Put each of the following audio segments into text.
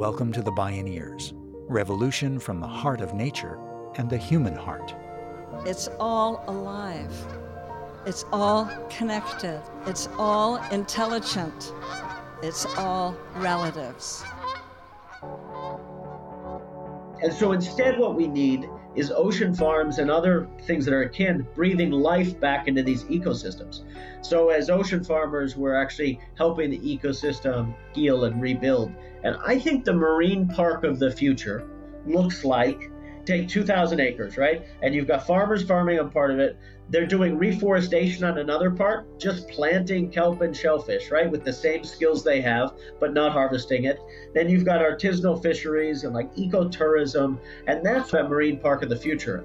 Welcome to the Bioneers, revolution from the heart of nature and the human heart. It's all alive. It's all connected. It's all intelligent. It's all relatives. And so instead, what we need is ocean farms and other things that are akin breathing life back into these ecosystems. So, as ocean farmers, we're actually helping the ecosystem heal and rebuild. And I think the marine park of the future looks like take 2,000 acres, right? And you've got farmers farming on part of it. They're doing reforestation on another part, just planting kelp and shellfish, right? With the same skills they have, but not harvesting it. Then you've got artisanal fisheries and like ecotourism, and that's a marine park of the future.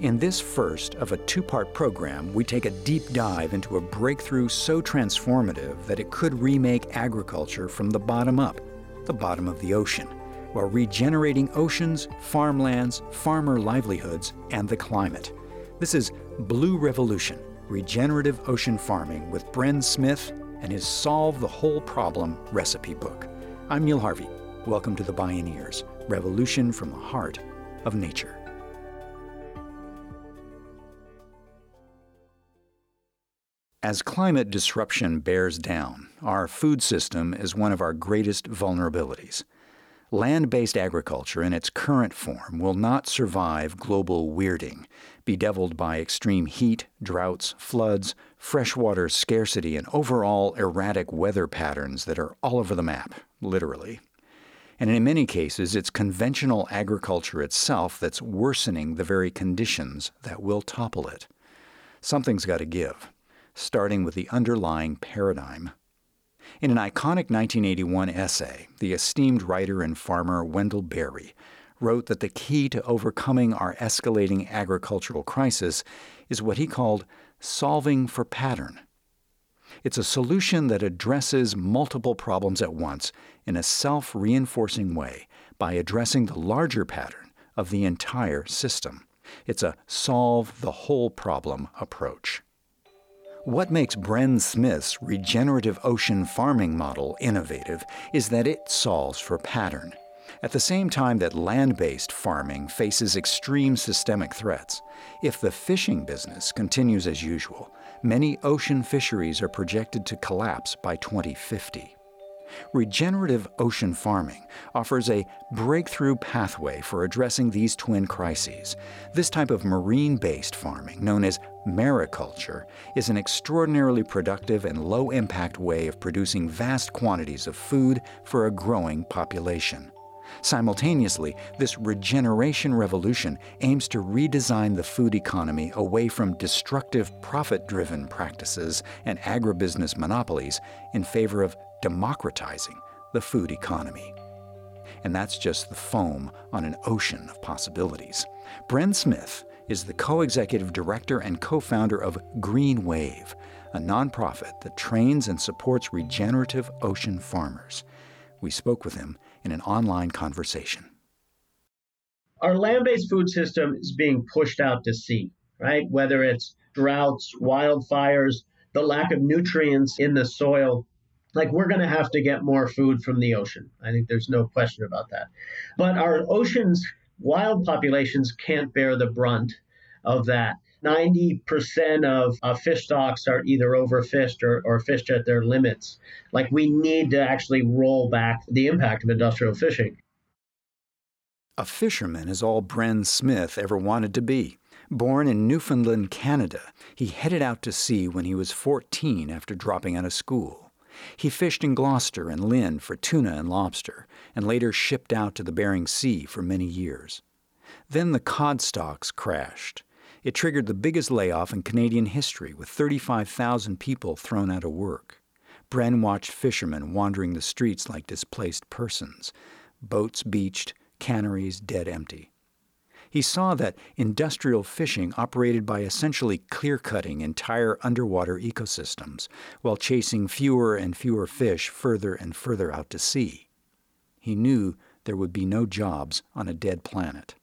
In this first of a two part program, we take a deep dive into a breakthrough so transformative that it could remake agriculture from the bottom up, the bottom of the ocean while regenerating oceans, farmlands, farmer livelihoods, and the climate. This is Blue Revolution Regenerative Ocean Farming with Bren Smith and his Solve the Whole Problem recipe book. I'm Neil Harvey. Welcome to the Bioneers Revolution from the Heart of Nature. As climate disruption bears down, our food system is one of our greatest vulnerabilities. Land based agriculture in its current form will not survive global weirding, bedeviled by extreme heat, droughts, floods, freshwater scarcity, and overall erratic weather patterns that are all over the map, literally. And in many cases, it's conventional agriculture itself that's worsening the very conditions that will topple it. Something's got to give, starting with the underlying paradigm in an iconic 1981 essay, the esteemed writer and farmer Wendell Berry wrote that the key to overcoming our escalating agricultural crisis is what he called solving for pattern. It's a solution that addresses multiple problems at once in a self reinforcing way by addressing the larger pattern of the entire system. It's a solve the whole problem approach. What makes Bren Smith's regenerative ocean farming model innovative is that it solves for pattern. At the same time that land based farming faces extreme systemic threats, if the fishing business continues as usual, many ocean fisheries are projected to collapse by 2050. Regenerative ocean farming offers a breakthrough pathway for addressing these twin crises. This type of marine based farming, known as mariculture, is an extraordinarily productive and low impact way of producing vast quantities of food for a growing population. Simultaneously, this regeneration revolution aims to redesign the food economy away from destructive profit driven practices and agribusiness monopolies in favor of democratizing the food economy. And that's just the foam on an ocean of possibilities. Bren Smith is the co executive director and co founder of GreenWave, a nonprofit that trains and supports regenerative ocean farmers. We spoke with him in an online conversation. Our land based food system is being pushed out to sea, right? Whether it's droughts, wildfires, the lack of nutrients in the soil, like we're going to have to get more food from the ocean. I think there's no question about that. But our oceans, wild populations can't bear the brunt of that. 90% of, of fish stocks are either overfished or, or fished at their limits. Like we need to actually roll back the impact of industrial fishing. A fisherman is all Bren Smith ever wanted to be. Born in Newfoundland, Canada, he headed out to sea when he was 14 after dropping out of school. He fished in Gloucester and Lynn for tuna and lobster, and later shipped out to the Bering Sea for many years. Then the cod stocks crashed. It triggered the biggest layoff in Canadian history, with 35,000 people thrown out of work. Bren watched fishermen wandering the streets like displaced persons, boats beached, canneries dead empty. He saw that industrial fishing operated by essentially clear cutting entire underwater ecosystems while chasing fewer and fewer fish further and further out to sea. He knew there would be no jobs on a dead planet.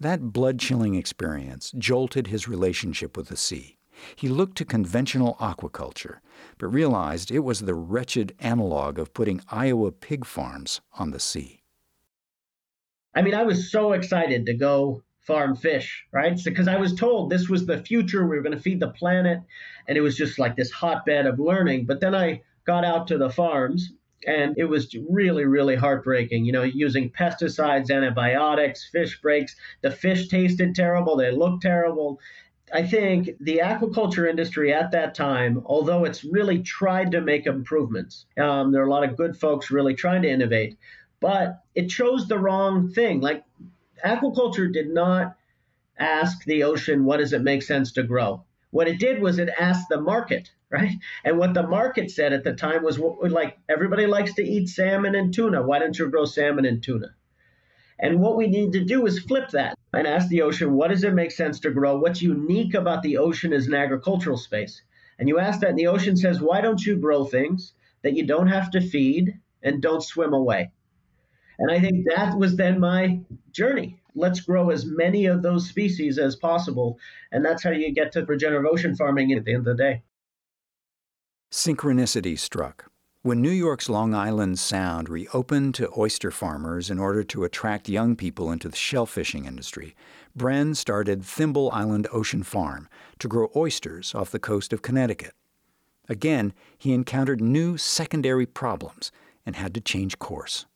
That blood chilling experience jolted his relationship with the sea. He looked to conventional aquaculture, but realized it was the wretched analog of putting Iowa pig farms on the sea. I mean, I was so excited to go farm fish, right? Because so, I was told this was the future. We were going to feed the planet. And it was just like this hotbed of learning. But then I got out to the farms and it was really, really heartbreaking. You know, using pesticides, antibiotics, fish breaks. The fish tasted terrible. They looked terrible. I think the aquaculture industry at that time, although it's really tried to make improvements, um, there are a lot of good folks really trying to innovate, but it chose the wrong thing. Like aquaculture did not ask the ocean, what does it make sense to grow? What it did was it asked the market, right? And what the market said at the time was, like, everybody likes to eat salmon and tuna. Why don't you grow salmon and tuna? And what we need to do is flip that and ask the ocean, what does it make sense to grow? What's unique about the ocean as an agricultural space? And you ask that, and the ocean says, why don't you grow things that you don't have to feed and don't swim away? And I think that was then my journey. Let's grow as many of those species as possible. And that's how you get to regenerative ocean farming at the end of the day. Synchronicity struck. When New York's Long Island Sound reopened to oyster farmers in order to attract young people into the shellfishing industry, Bren started Thimble Island Ocean Farm to grow oysters off the coast of Connecticut. Again, he encountered new secondary problems and had to change course.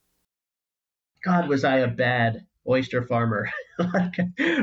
God, was I a bad oyster farmer. like,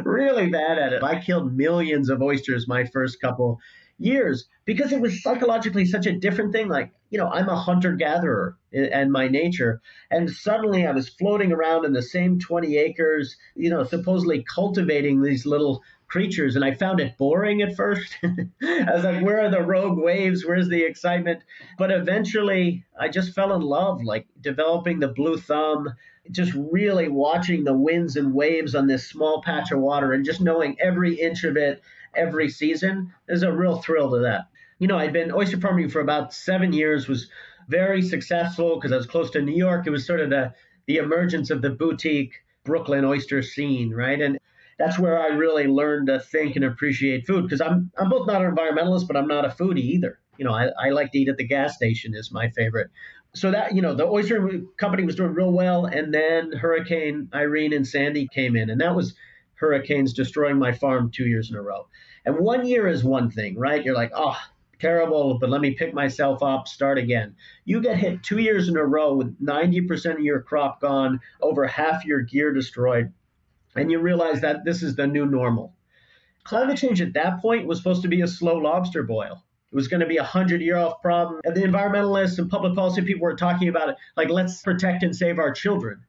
really bad at it. I killed millions of oysters my first couple years because it was psychologically such a different thing. Like, you know, I'm a hunter gatherer and my nature. And suddenly I was floating around in the same 20 acres, you know, supposedly cultivating these little creatures. And I found it boring at first. I was like, where are the rogue waves? Where's the excitement? But eventually I just fell in love, like developing the blue thumb, just really watching the winds and waves on this small patch of water and just knowing every inch of it every season. There's a real thrill to that. You know, I'd been oyster farming for about seven years, was very successful because I was close to New York. It was sort of the, the emergence of the boutique Brooklyn oyster scene, right? And that's where I really learned to think and appreciate food because I'm I'm both not an environmentalist, but I'm not a foodie either. You know, I, I like to eat at the gas station is my favorite. So that you know, the oyster company was doing real well, and then Hurricane Irene and Sandy came in, and that was hurricanes destroying my farm two years in a row. And one year is one thing, right? You're like, oh, terrible, but let me pick myself up, start again. You get hit two years in a row with 90% of your crop gone, over half your gear destroyed, and you realize that this is the new normal. Climate change at that point was supposed to be a slow lobster boil. It was going to be a hundred year off problem. And the environmentalists and public policy people were talking about it like, let's protect and save our children.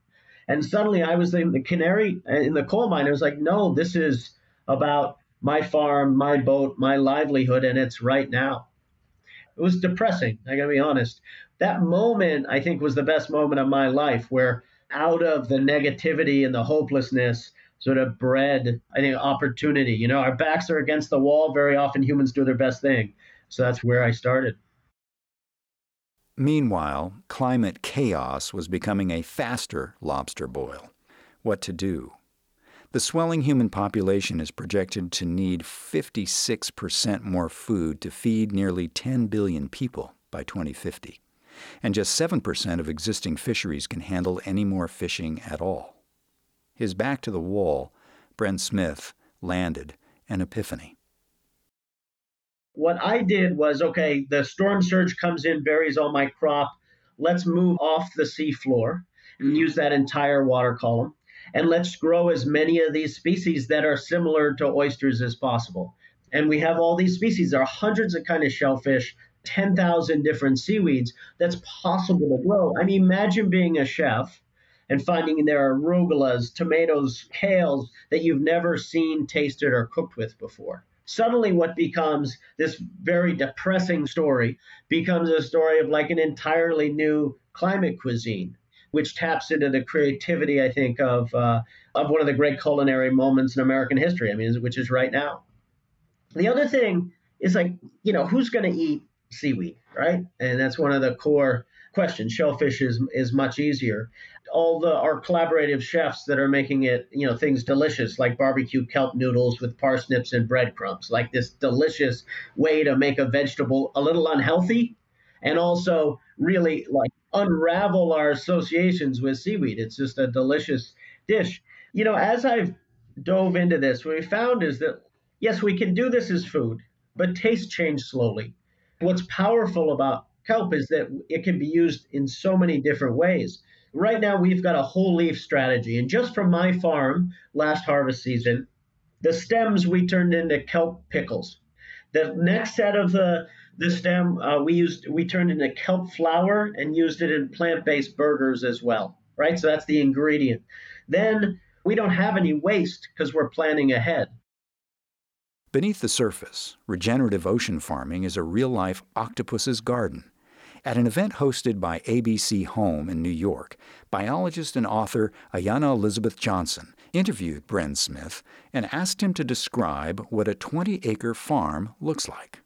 And suddenly I was in the canary in the coal mine. I was like, no, this is about my farm, my boat, my livelihood, and it's right now. It was depressing, I gotta be honest. That moment, I think, was the best moment of my life where out of the negativity and the hopelessness sort of bred, I think, opportunity. You know, our backs are against the wall. Very often humans do their best thing. So that's where I started. Meanwhile, climate chaos was becoming a faster lobster boil. What to do? The swelling human population is projected to need 56% more food to feed nearly 10 billion people by 2050. And just 7% of existing fisheries can handle any more fishing at all. His back to the wall, Bren Smith landed an epiphany what I did was okay, the storm surge comes in, buries all my crop. Let's move off the seafloor and use that entire water column. And let's grow as many of these species that are similar to oysters as possible. And we have all these species. There are hundreds of kind of shellfish, 10,000 different seaweeds that's possible to grow. I mean, imagine being a chef and finding there are arugulas, tomatoes, kales that you've never seen, tasted, or cooked with before suddenly what becomes this very depressing story becomes a story of like an entirely new climate cuisine which taps into the creativity i think of uh, of one of the great culinary moments in american history i mean which is right now the other thing is like you know who's going to eat seaweed, right? And that's one of the core questions. Shellfish is is much easier. All the our collaborative chefs that are making it, you know, things delicious like barbecue kelp noodles with parsnips and breadcrumbs, like this delicious way to make a vegetable a little unhealthy and also really like unravel our associations with seaweed. It's just a delicious dish. You know, as I've dove into this, what we found is that yes, we can do this as food, but taste change slowly. What's powerful about kelp is that it can be used in so many different ways. Right now, we've got a whole leaf strategy. And just from my farm last harvest season, the stems we turned into kelp pickles. The next set of the the stem uh, we used we turned into kelp flour and used it in plant-based burgers as well. Right, so that's the ingredient. Then we don't have any waste because we're planning ahead. Beneath the surface, regenerative ocean farming is a real life octopus's garden. At an event hosted by ABC Home in New York, biologist and author Ayana Elizabeth Johnson interviewed Bren Smith and asked him to describe what a 20 acre farm looks like.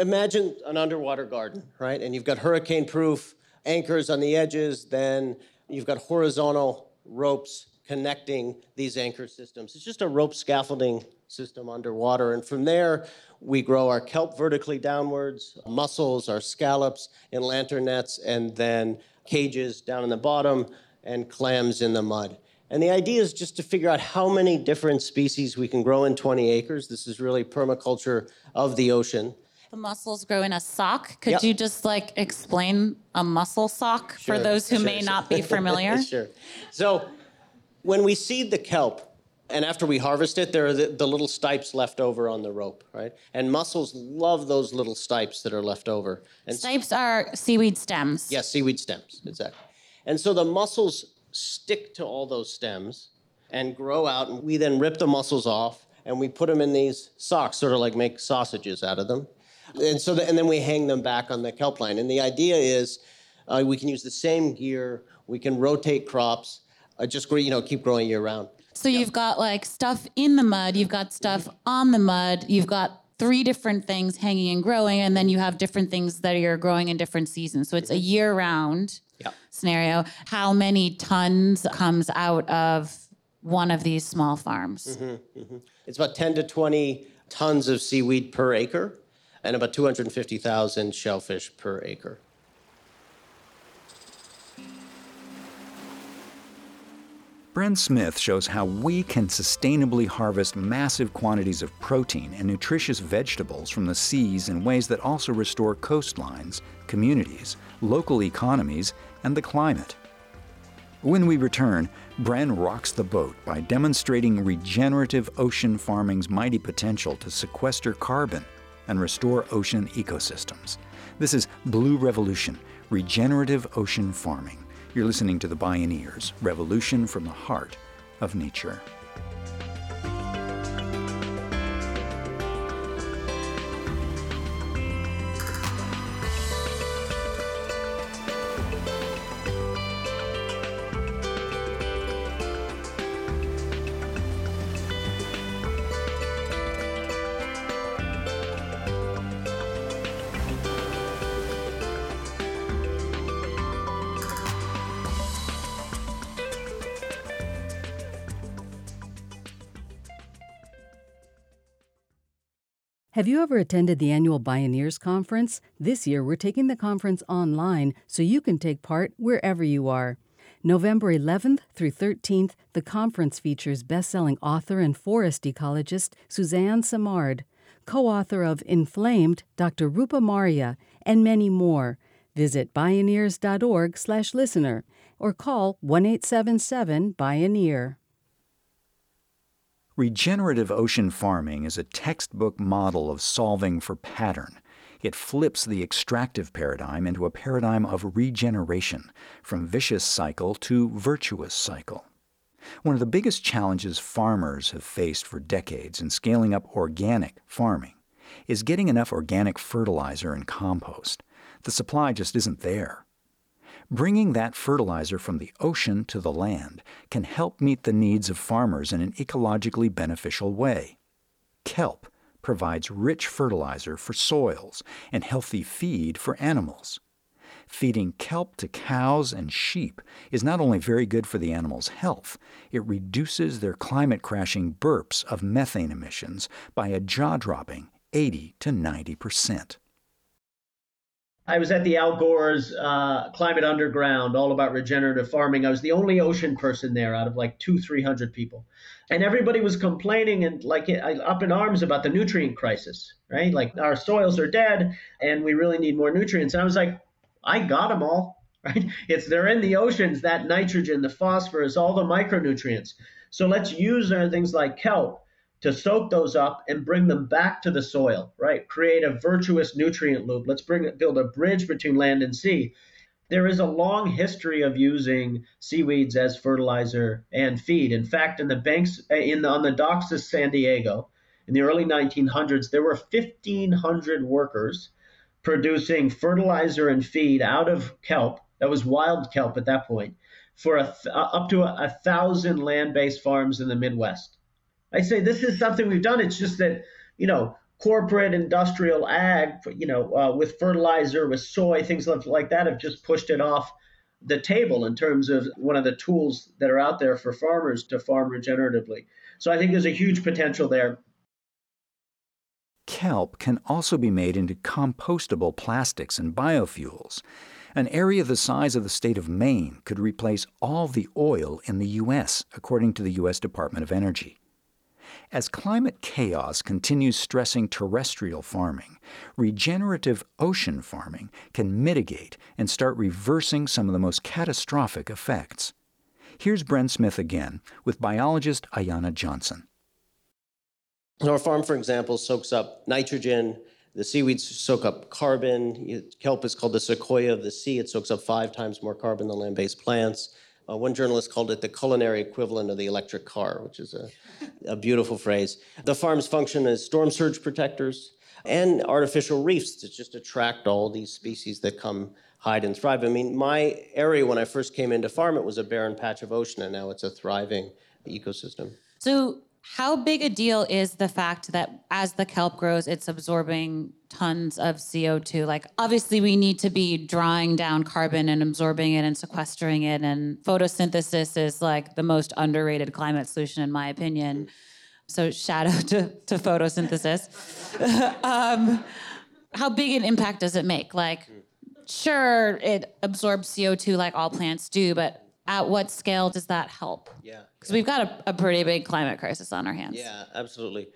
Imagine an underwater garden, right? And you've got hurricane proof anchors on the edges, then you've got horizontal ropes connecting these anchor systems. It's just a rope scaffolding system underwater. And from there, we grow our kelp vertically downwards, mussels, our scallops in lantern nets, and then cages down in the bottom and clams in the mud. And the idea is just to figure out how many different species we can grow in 20 acres. This is really permaculture of the ocean. The mussels grow in a sock. Could Yep. you just like explain a mussel sock Sure, for those who sure, may sure. not be familiar? sure. So when we seed the kelp, and after we harvest it, there are the, the little stipes left over on the rope, right? And mussels love those little stipes that are left over. And Stipes are seaweed stems. Yes, seaweed stems, exactly. And so the mussels stick to all those stems and grow out, and we then rip the mussels off and we put them in these socks, sort of like make sausages out of them. And so, the, and then we hang them back on the kelp line. And the idea is uh, we can use the same gear, we can rotate crops, uh, just grow, you know, keep growing year round. So you've got like stuff in the mud, you've got stuff on the mud, you've got three different things hanging and growing, and then you have different things that you're growing in different seasons. So it's a year round Yeah. scenario. How many tons comes out of one of these small farms? It's about 10 to 20 tons of seaweed per acre and about 250,000 shellfish per acre. Bren Smith shows how we can sustainably harvest massive quantities of protein and nutritious vegetables from the seas in ways that also restore coastlines, communities, local economies, and the climate. When we return, Bren rocks the boat by demonstrating regenerative ocean farming's mighty potential to sequester carbon and restore ocean ecosystems. This is Blue Revolution Regenerative Ocean Farming. You're listening to The Bioneers Revolution from the Heart of Nature. Have you ever attended the annual Bioneers Conference? This year, we're taking the conference online so you can take part wherever you are. November 11th through 13th, the conference features best-selling author and forest ecologist Suzanne Simard, co-author of Inflamed, Dr. Rupa Marya, and many more. Visit bioneers.org/listener or call 1-877-BIONEER. Regenerative ocean farming is a textbook model of solving for pattern. It flips the extractive paradigm into a paradigm of regeneration, from vicious cycle to virtuous cycle. One of the biggest challenges farmers have faced for decades in scaling up organic farming is getting enough organic fertilizer and compost. The supply just isn't there. Bringing that fertilizer from the ocean to the land can help meet the needs of farmers in an ecologically beneficial way. Kelp, provides rich fertilizer for soils and healthy feed for animals. Feeding kelp to cows and sheep is not only very good for the animals' health, it reduces their climate crashing burps of methane emissions by a jaw dropping 80 to 90 percent. I was at the Al Gore's uh, Climate Underground, all about regenerative farming. I was the only ocean person there out of like two, three hundred people, and everybody was complaining and like up in arms about the nutrient crisis, right? Like our soils are dead, and we really need more nutrients. And I was like, I got them all, right? It's they're in the oceans, that nitrogen, the phosphorus, all the micronutrients. So let's use uh, things like kelp to soak those up and bring them back to the soil, right? Create a virtuous nutrient loop. Let's bring build a bridge between land and sea. There is a long history of using seaweeds as fertilizer and feed. In fact, in the banks uh, in the, on the docks of San Diego in the early 1900s, there were 1,500 workers producing fertilizer and feed out of kelp. That was wild kelp at that point for a, uh, up to a, a thousand land-based farms in the Midwest. I say this is something we've done. It's just that you know corporate industrial ag, you know, uh, with fertilizer, with soy, things like that, have just pushed it off the table in terms of one of the tools that are out there for farmers to farm regeneratively. So I think there's a huge potential there kelp can also be made into compostable plastics and biofuels. An area the size of the state of Maine could replace all the oil in the U.S., according to the U.S. Department of Energy. As climate chaos continues stressing terrestrial farming, regenerative ocean farming can mitigate and start reversing some of the most catastrophic effects. Here's Bren Smith again with biologist Ayana Johnson. Our farm, for example, soaks up nitrogen. The seaweeds soak up carbon. Kelp is called the sequoia of the sea. It soaks up five times more carbon than land based plants. Uh, one journalist called it the culinary equivalent of the electric car, which is a, a beautiful phrase. The farms function as storm surge protectors and artificial reefs to just attract all these species that come hide and thrive. I mean, my area when I first came into farm, it was a barren patch of ocean, and now it's a thriving ecosystem. So, how big a deal is the fact that as the kelp grows, it's absorbing tons of CO2? Like, obviously, we need to be drawing down carbon and absorbing it and sequestering it. And photosynthesis is like the most underrated climate solution, in my opinion. So, shout out to, to photosynthesis. um, how big an impact does it make? Like, sure, it absorbs CO2 like all plants do, but at what scale does that help? Yeah. Because we've got a, a, pretty big climate crisis on our hands. Yeah, absolutely.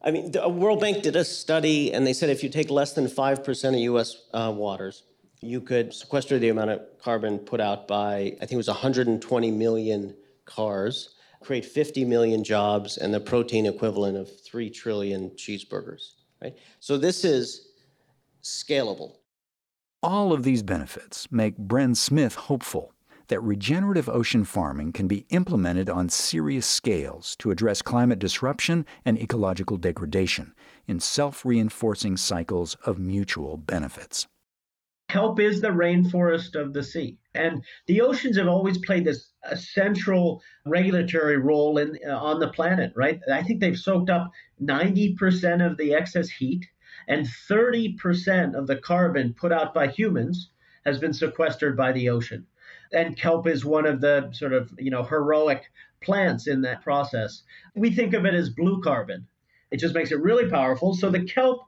I mean, the World Bank did a study, and they said if you take less than 5% of US uh, waters, you could sequester the amount of carbon put out by, I think it was 120 million cars, create 50 million jobs, and the protein equivalent of 3 trillion cheeseburgers, right? So this is scalable. All of these benefits make Bren Smith hopeful that regenerative ocean farming can be implemented on serious scales to address climate disruption and ecological degradation in self reinforcing cycles of mutual benefits. Kelp is the rainforest of the sea. And the oceans have always played this central regulatory role in, uh, on the planet, right? I think they've soaked up 90% of the excess heat and 30% of the carbon put out by humans has been sequestered by the ocean and kelp is one of the sort of you know heroic plants in that process. We think of it as blue carbon. It just makes it really powerful. So the kelp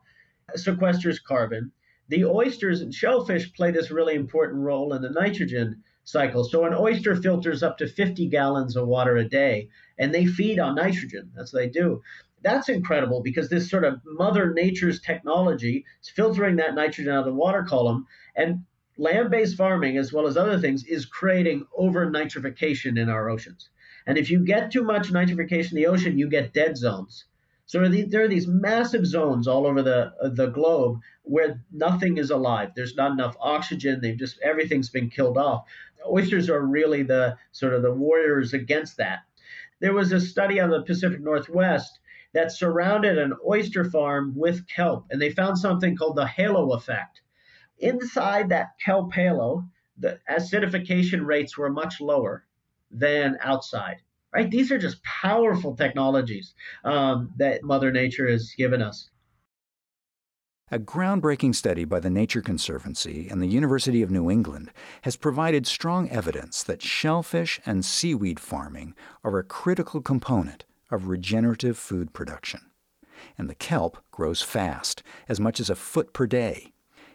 sequesters carbon. The oysters and shellfish play this really important role in the nitrogen cycle. So an oyster filters up to 50 gallons of water a day, and they feed on nitrogen. That's what they do. That's incredible because this sort of Mother Nature's technology is filtering that nitrogen out of the water column. And land-based farming as well as other things is creating over nitrification in our oceans. And if you get too much nitrification in the ocean you get dead zones. So there are these massive zones all over the the globe where nothing is alive. There's not enough oxygen. They've just everything's been killed off. Oysters are really the sort of the warriors against that. There was a study on the pacific northwest that surrounded an oyster farm with kelp and they found something called the halo effect Inside that kelp halo, the acidification rates were much lower than outside. right? These are just powerful technologies um, that Mother Nature has given us. A groundbreaking study by the Nature Conservancy and the University of New England has provided strong evidence that shellfish and seaweed farming are a critical component of regenerative food production. And the kelp grows fast, as much as a foot per day.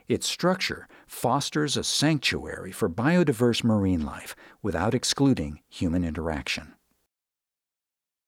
Its structure fosters a sanctuary for biodiverse marine life without excluding human interaction.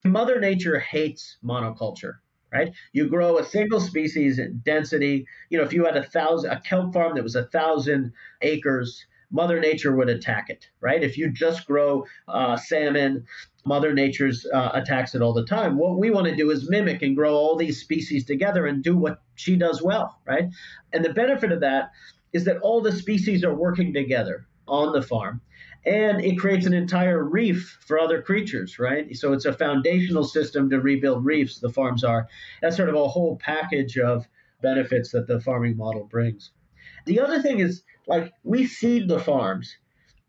Mother Nature hates monoculture right? You grow a single species density. You know, if you had a thousand a kelp farm that was a thousand acres, Mother Nature would attack it, right? If you just grow uh, salmon, Mother Nature's uh, attacks it all the time. What we want to do is mimic and grow all these species together and do what she does well, right? And the benefit of that is that all the species are working together on the farm and it creates an entire reef for other creatures, right? So it's a foundational system to rebuild reefs, the farms are. That's sort of a whole package of benefits that the farming model brings. The other thing is, like, we seed the farms,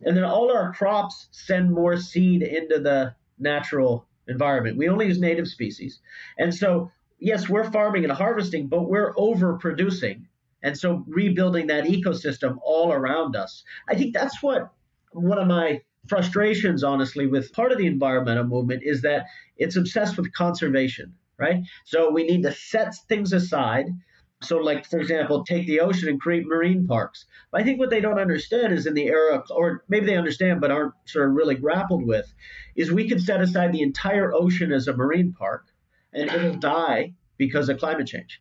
and then all our crops send more seed into the natural environment. We only use native species. And so, yes, we're farming and harvesting, but we're overproducing. And so, rebuilding that ecosystem all around us. I think that's what one of my frustrations, honestly, with part of the environmental movement is that it's obsessed with conservation, right? So we need to set things aside. So, like, for example, take the ocean and create marine parks. But I think what they don't understand is in the era, or maybe they understand but aren't sort of really grappled with, is we could set aside the entire ocean as a marine park and it'll die because of climate change.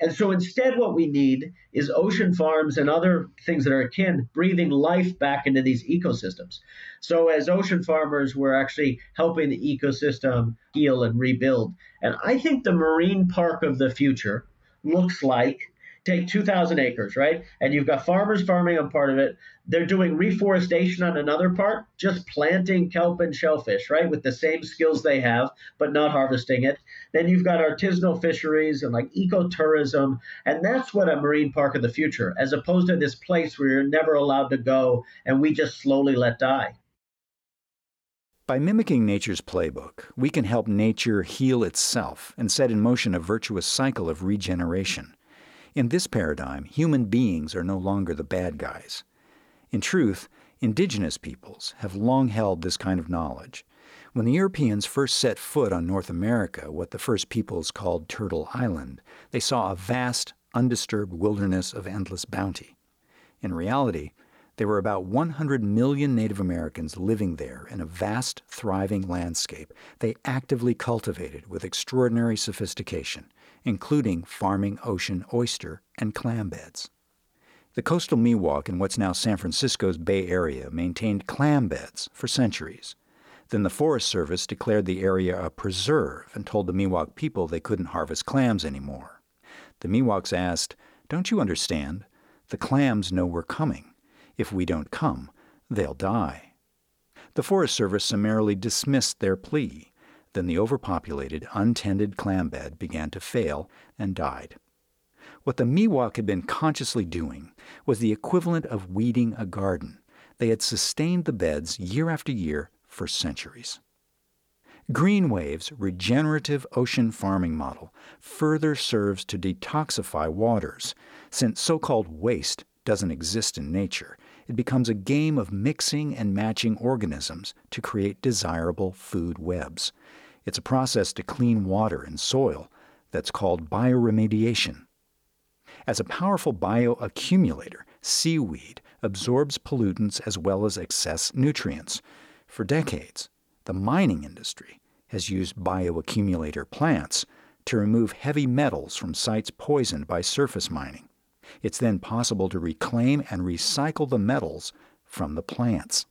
And so instead, what we need is ocean farms and other things that are akin breathing life back into these ecosystems. So, as ocean farmers, we're actually helping the ecosystem heal and rebuild. And I think the marine park of the future looks like take 2,000 acres, right? And you've got farmers farming on part of it. They're doing reforestation on another part, just planting kelp and shellfish, right? With the same skills they have, but not harvesting it. Then you've got artisanal fisheries and like ecotourism. And that's what a marine park of the future, as opposed to this place where you're never allowed to go and we just slowly let die. By mimicking nature's playbook, we can help nature heal itself and set in motion a virtuous cycle of regeneration. In this paradigm, human beings are no longer the bad guys. In truth, indigenous peoples have long held this kind of knowledge. When the Europeans first set foot on North America, what the first peoples called Turtle Island, they saw a vast, undisturbed wilderness of endless bounty. In reality, there were about 100 million Native Americans living there in a vast, thriving landscape they actively cultivated with extraordinary sophistication including farming ocean oyster and clam beds. The coastal Miwok in what's now San Francisco's Bay Area maintained clam beds for centuries. Then the Forest Service declared the area a preserve and told the Miwok people they couldn't harvest clams anymore. The Miwoks asked, Don't you understand? The clams know we're coming. If we don't come, they'll die. The Forest Service summarily dismissed their plea. Then the overpopulated, untended clam bed began to fail and died. What the Miwok had been consciously doing was the equivalent of weeding a garden. They had sustained the beds year after year for centuries. GreenWave's regenerative ocean farming model further serves to detoxify waters. Since so called waste doesn't exist in nature, it becomes a game of mixing and matching organisms to create desirable food webs. It's a process to clean water and soil that's called bioremediation. As a powerful bioaccumulator, seaweed absorbs pollutants as well as excess nutrients. For decades, the mining industry has used bioaccumulator plants to remove heavy metals from sites poisoned by surface mining. It's then possible to reclaim and recycle the metals from the plants.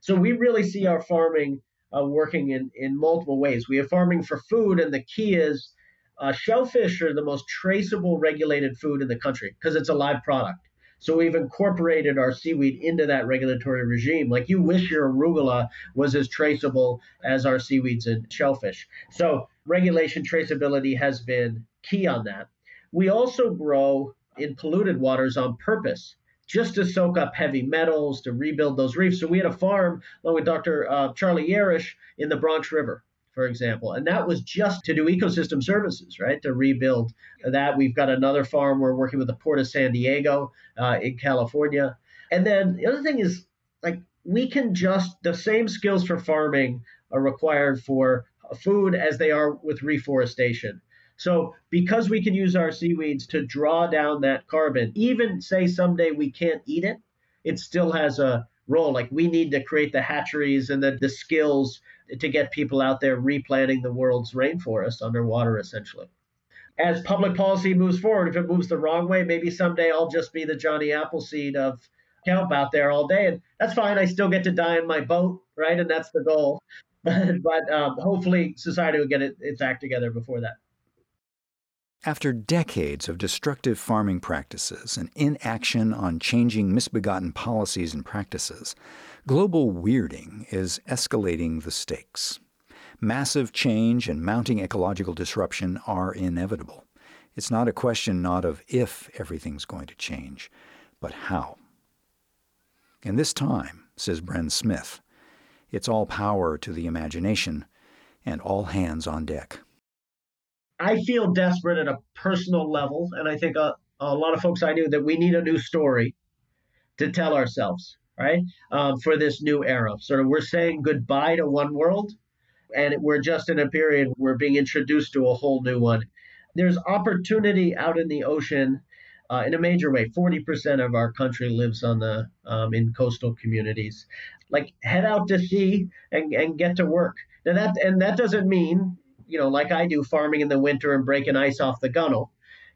So we really see our farming uh, working in, in multiple ways. We have farming for food, and the key is uh, shellfish are the most traceable regulated food in the country because it's a live product. So we've incorporated our seaweed into that regulatory regime. Like you wish your arugula was as traceable as our seaweeds and shellfish. So regulation traceability has been key on that. We also grow in polluted waters on purpose just to soak up heavy metals, to rebuild those reefs. So we had a farm along with Dr. Uh, Charlie Yarish in the Bronx River, for example. And that was just to do ecosystem services, right? To rebuild that. We've got another farm we're working with the Port of San Diego uh, in California. And then the other thing is like we can just, the same skills for farming are required for food as they are with reforestation. So, because we can use our seaweeds to draw down that carbon, even say someday we can't eat it, it still has a role. Like we need to create the hatcheries and the, the skills to get people out there replanting the world's rainforest underwater, essentially. As public policy moves forward, if it moves the wrong way, maybe someday I'll just be the Johnny Appleseed of kelp out there all day, and that's fine. I still get to die in my boat, right? And that's the goal. but um, hopefully, society will get it, its act together before that. After decades of destructive farming practices and inaction on changing misbegotten policies and practices, global weirding is escalating the stakes. Massive change and mounting ecological disruption are inevitable. It's not a question not of if everything's going to change, but how. In this time, says Bren Smith, it's all power to the imagination and all hands on deck. I feel desperate at a personal level, and I think a, a lot of folks I knew that we need a new story to tell ourselves, right? Um, for this new era. Sort of, we're saying goodbye to one world, and we're just in a period we're being introduced to a whole new one. There's opportunity out in the ocean uh, in a major way. 40% of our country lives on the um, in coastal communities. Like head out to sea and, and get to work. Now that and that doesn't mean you know, like I do, farming in the winter and breaking ice off the gunnel,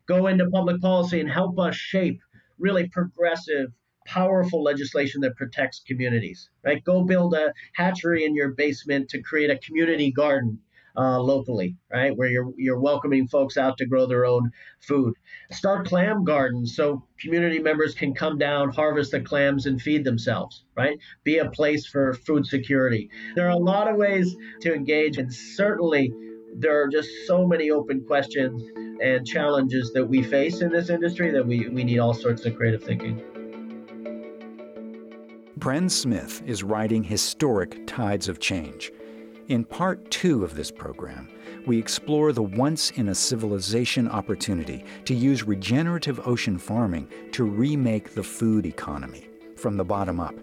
go into public policy and help us shape really progressive, powerful legislation that protects communities. Right? Go build a hatchery in your basement to create a community garden uh, locally, right, where you're you're welcoming folks out to grow their own food. Start clam gardens so community members can come down, harvest the clams, and feed themselves. Right, be a place for food security. There are a lot of ways to engage, and certainly there are just so many open questions and challenges that we face in this industry that we, we need all sorts of creative thinking. Bren Smith is writing Historic Tides of Change. In part two of this program, we explore the once in a civilization opportunity to use regenerative ocean farming to remake the food economy from the bottom up,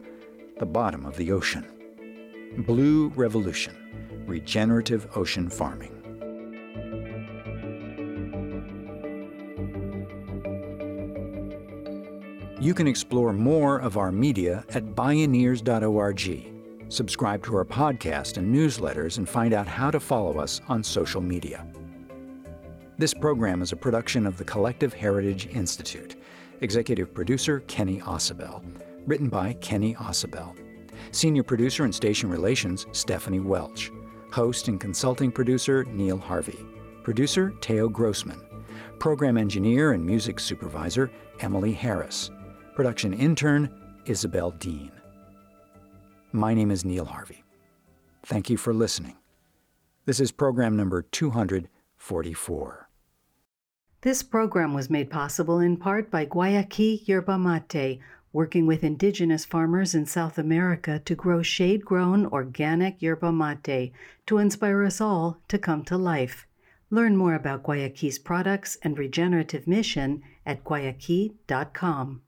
the bottom of the ocean. Blue Revolution Regenerative Ocean Farming. You can explore more of our media at bioneers.org. Subscribe to our podcast and newsletters and find out how to follow us on social media. This program is a production of the Collective Heritage Institute. Executive producer Kenny Ausubel. Written by Kenny Ausubel. Senior producer and station relations Stephanie Welch. Host and consulting producer Neil Harvey. Producer Teo Grossman. Program engineer and music supervisor Emily Harris. Production intern, Isabel Dean. My name is Neil Harvey. Thank you for listening. This is program number 244. This program was made possible in part by Guayaki Yerba Mate, working with indigenous farmers in South America to grow shade grown organic yerba mate to inspire us all to come to life. Learn more about Guayaki's products and regenerative mission at guayaki.com.